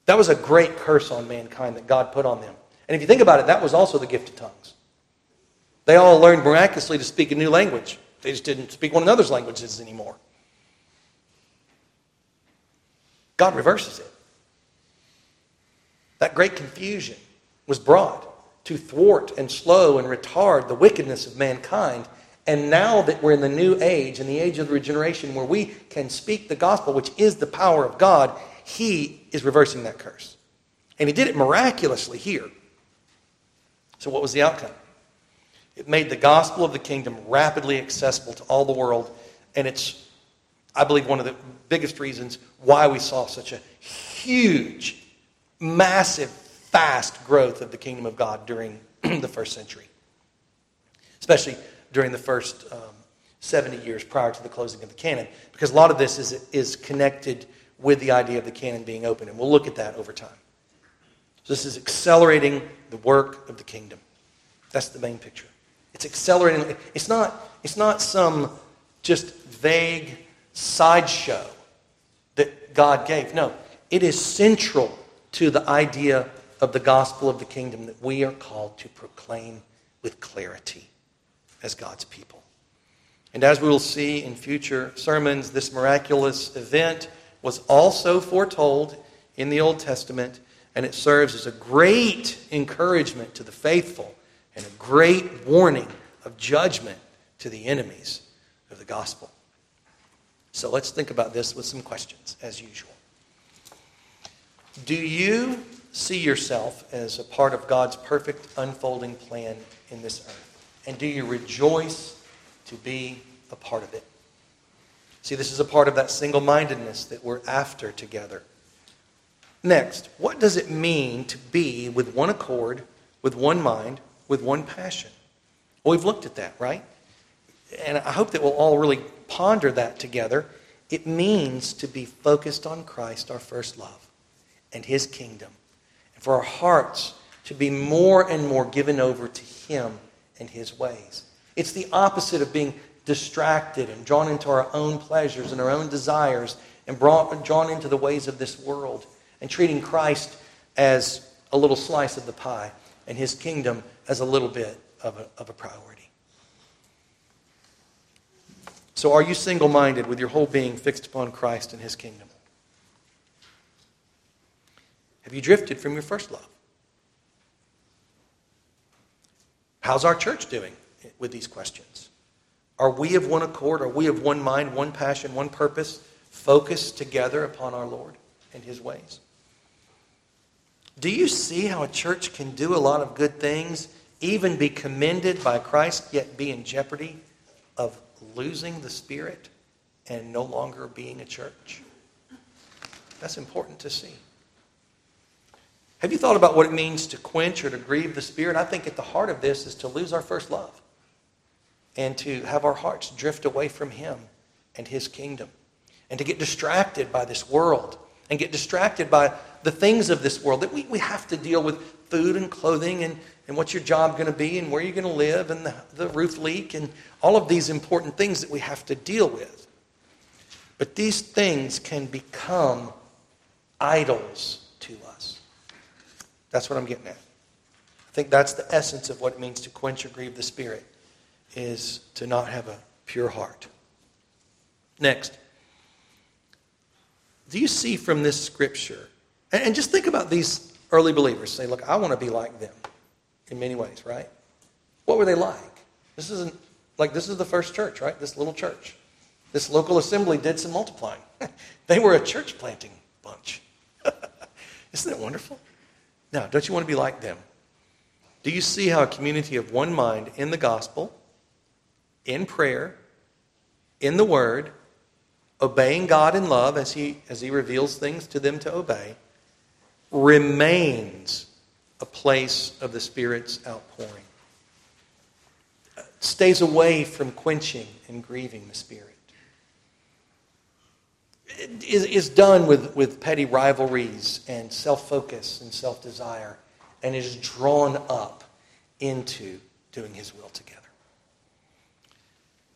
That was a great curse on mankind that God put on them. And if you think about it, that was also the gift of tongues. They all learned miraculously to speak a new language. They just didn't speak one another's languages anymore. God reverses it. That great confusion was brought to thwart and slow and retard the wickedness of mankind. And now that we're in the new age, in the age of the regeneration, where we can speak the gospel, which is the power of God, He is reversing that curse. And He did it miraculously here. So, what was the outcome? It made the gospel of the kingdom rapidly accessible to all the world. And it's, I believe, one of the biggest reasons why we saw such a huge, massive, fast growth of the kingdom of God during <clears throat> the first century, especially during the first um, 70 years prior to the closing of the canon, because a lot of this is, is connected with the idea of the canon being open. And we'll look at that over time. So, this is accelerating the work of the kingdom. That's the main picture. It's accelerating. It's not, it's not some just vague sideshow that God gave. No, it is central to the idea of the gospel of the kingdom that we are called to proclaim with clarity as God's people. And as we will see in future sermons, this miraculous event was also foretold in the Old Testament, and it serves as a great encouragement to the faithful and a great warning of judgment to the enemies of the gospel. So let's think about this with some questions, as usual. Do you see yourself as a part of God's perfect unfolding plan in this earth? And do you rejoice to be a part of it? See, this is a part of that single mindedness that we're after together. Next, what does it mean to be with one accord, with one mind, with one passion. Well, we've looked at that, right? And I hope that we'll all really ponder that together. It means to be focused on Christ, our first love, and His kingdom. And for our hearts to be more and more given over to Him and His ways. It's the opposite of being distracted and drawn into our own pleasures and our own desires and brought, drawn into the ways of this world and treating Christ as a little slice of the pie and His kingdom as a little bit of a, of a priority. So, are you single minded with your whole being fixed upon Christ and His kingdom? Have you drifted from your first love? How's our church doing with these questions? Are we of one accord? Are we of one mind, one passion, one purpose, focused together upon our Lord and His ways? Do you see how a church can do a lot of good things, even be commended by Christ, yet be in jeopardy of losing the Spirit and no longer being a church? That's important to see. Have you thought about what it means to quench or to grieve the Spirit? I think at the heart of this is to lose our first love and to have our hearts drift away from Him and His kingdom and to get distracted by this world and get distracted by the things of this world. That we, we have to deal with food and clothing and, and what's your job going to be and where you're going to live and the, the roof leak and all of these important things that we have to deal with. But these things can become idols to us. That's what I'm getting at. I think that's the essence of what it means to quench or grieve the Spirit, is to not have a pure heart. Next, do you see from this scripture, and just think about these early believers, say, look, I want to be like them in many ways, right? What were they like? This isn't like this is the first church, right? This little church. This local assembly did some multiplying. <laughs> they were a church planting bunch. <laughs> Isn't that wonderful? Now, don't you want to be like them? Do you see how a community of one mind in the gospel, in prayer, in the word, obeying God in love as he, as he reveals things to them to obey, remains a place of the Spirit's outpouring? Stays away from quenching and grieving the Spirit is, is done with, with petty rivalries and self focus and self desire and is drawn up into doing his will together.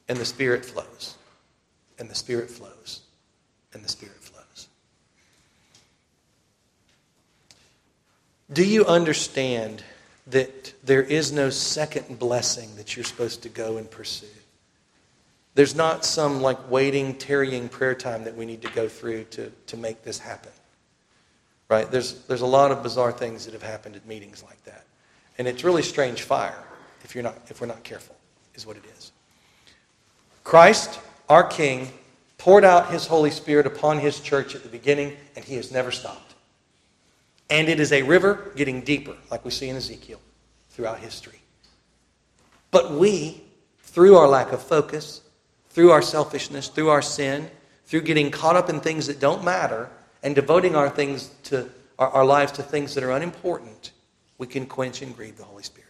And the Spirit flows, and the Spirit flows, and the Spirit flows. Do you understand that there is no second blessing that you're supposed to go and pursue? There's not some like waiting, tarrying prayer time that we need to go through to, to make this happen. Right? There's, there's a lot of bizarre things that have happened at meetings like that. And it's really strange fire if, you're not, if we're not careful, is what it is. Christ, our King, poured out his Holy Spirit upon his church at the beginning, and he has never stopped. And it is a river getting deeper, like we see in Ezekiel, throughout history. But we, through our lack of focus, through our selfishness, through our sin, through getting caught up in things that don't matter and devoting our things to our, our lives to things that are unimportant, we can quench and grieve the Holy Spirit.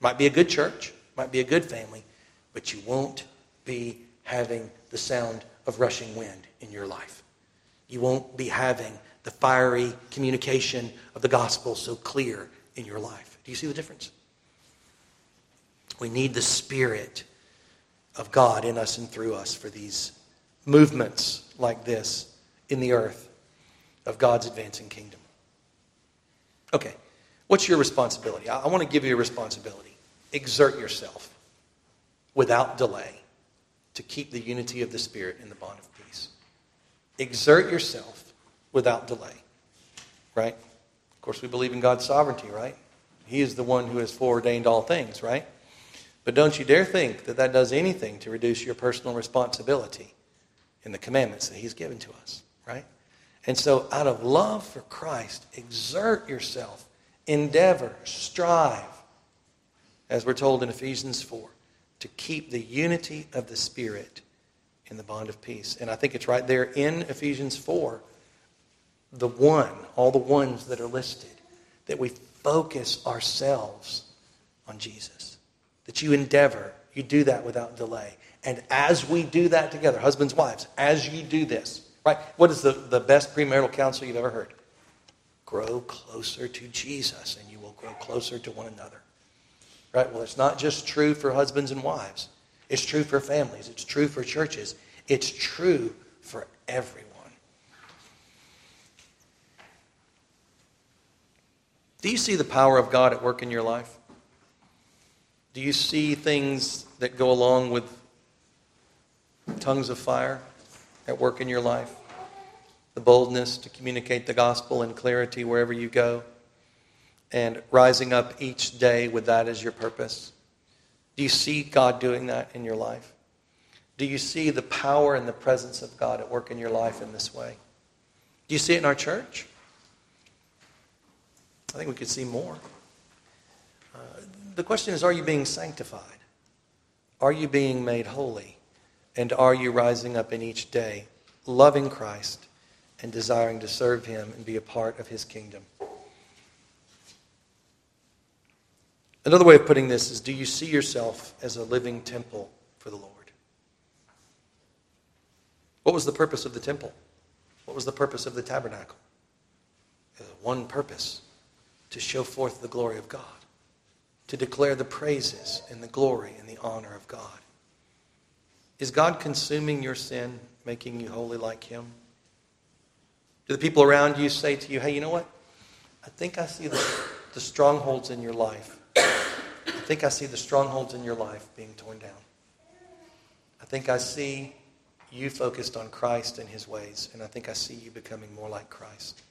Might be a good church, might be a good family, but you won't be having the sound of rushing wind in your life. You won't be having the fiery communication of the gospel so clear in your life. Do you see the difference? We need the Spirit of God in us and through us for these movements like this in the earth of God's advancing kingdom. Okay, what's your responsibility? I, want to give you a responsibility. Exert yourself without delay to keep the unity of the Spirit in the bond of peace. Exert yourself without delay, right? Of course, we believe in God's sovereignty, right? He is the one who has foreordained all things, right? But don't you dare think that that does anything to reduce your personal responsibility in the commandments that He's given to us, right? And so, out of love for Christ, exert yourself, endeavor, strive, as we're told in Ephesians 4, to keep the unity of the Spirit in the bond of peace. And I think it's right there in Ephesians 4, the one, all the ones that are listed, that we focus ourselves on Jesus that you endeavor, you do that without delay. And as we do that together, husbands, wives, as you do this, right? What is the, the best premarital counsel you've ever heard? Grow closer to Jesus, and you will grow closer to one another. Right? Well, it's not just true for husbands and wives. It's true for families. It's true for churches. It's true for everyone. Do you see the power of God at work in your life? Do you see things that go along with tongues of fire at work in your life? The boldness to communicate the gospel in clarity wherever you go, and rising up each day with that as your purpose? Do you see God doing that in your life? Do you see the power and the presence of God at work in your life in this way? Do you see it in our church? I think we could see more uh, the question is are you being sanctified? Are you being made holy? And are you rising up in each day, loving Christ and desiring to serve Him and be a part of His kingdom? Another way of putting this is do you see yourself as a living temple for the Lord? What was the purpose of the temple? What was the purpose of the tabernacle? One purpose to show forth the glory of God to declare the praises and the glory and the honor of God. Is God consuming your sin making you holy like Him? Do the people around you say to you, hey, you know what? I think I see the, the strongholds in your life. I think I see the strongholds in your life being torn down. I think I see you focused on Christ and his ways, and I think I see you becoming more like Christ.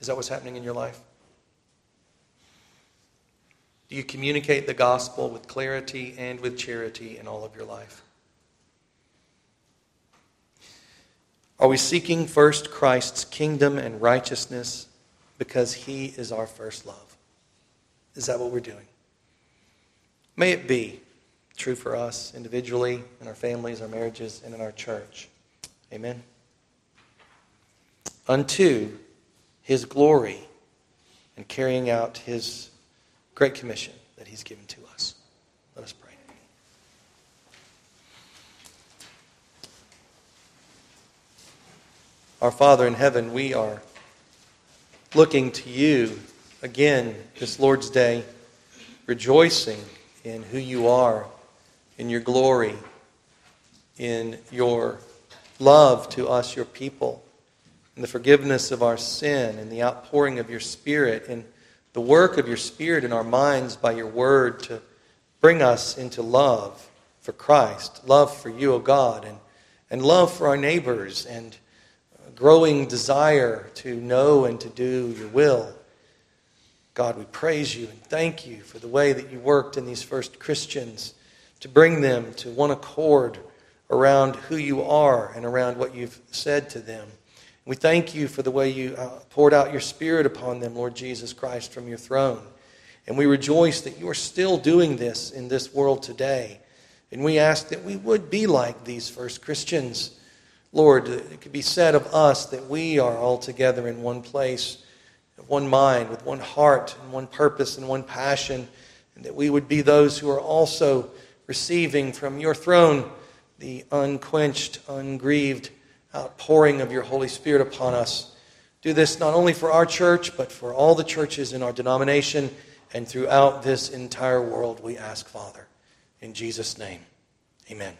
Is that what's happening in your life? Do you communicate the gospel with clarity and with charity in all of your life? Are we seeking first Christ's kingdom and righteousness because he is our first love? Is that what we're doing? May it be true for us individually, in our families, our marriages, and in our church. Amen. Unto his glory and carrying out his great commission that he's given to us. Let us pray. Our Father in heaven, we are looking to you again this Lord's Day, rejoicing in who you are in your glory, in your love to us, your people, in the forgiveness of our sin, in the outpouring of your Spirit, in the work of your Spirit in our minds by your word to bring us into love for Christ, love for you, O God, and, and love for our neighbors, and growing desire to know and to do your will. God, we praise you and thank you for the way that you worked in these first Christians to bring them to one accord around who you are and around what you've said to them. We thank you for the way you uh, poured out your Spirit upon them, Lord Jesus Christ, from your throne. And we rejoice that you are still doing this in this world today. And we ask that we would be like these first Christians. Lord, it could be said of us that we are all together in one place, one mind, with one heart, and one purpose, and one passion, and that we would be those who are also receiving from your throne the unquenched, ungrieved Uh, outpouring of your Holy Spirit upon us. Do this not only for our church, but for all the churches in our denomination and throughout this entire world, we ask, Father. In Jesus' name, amen.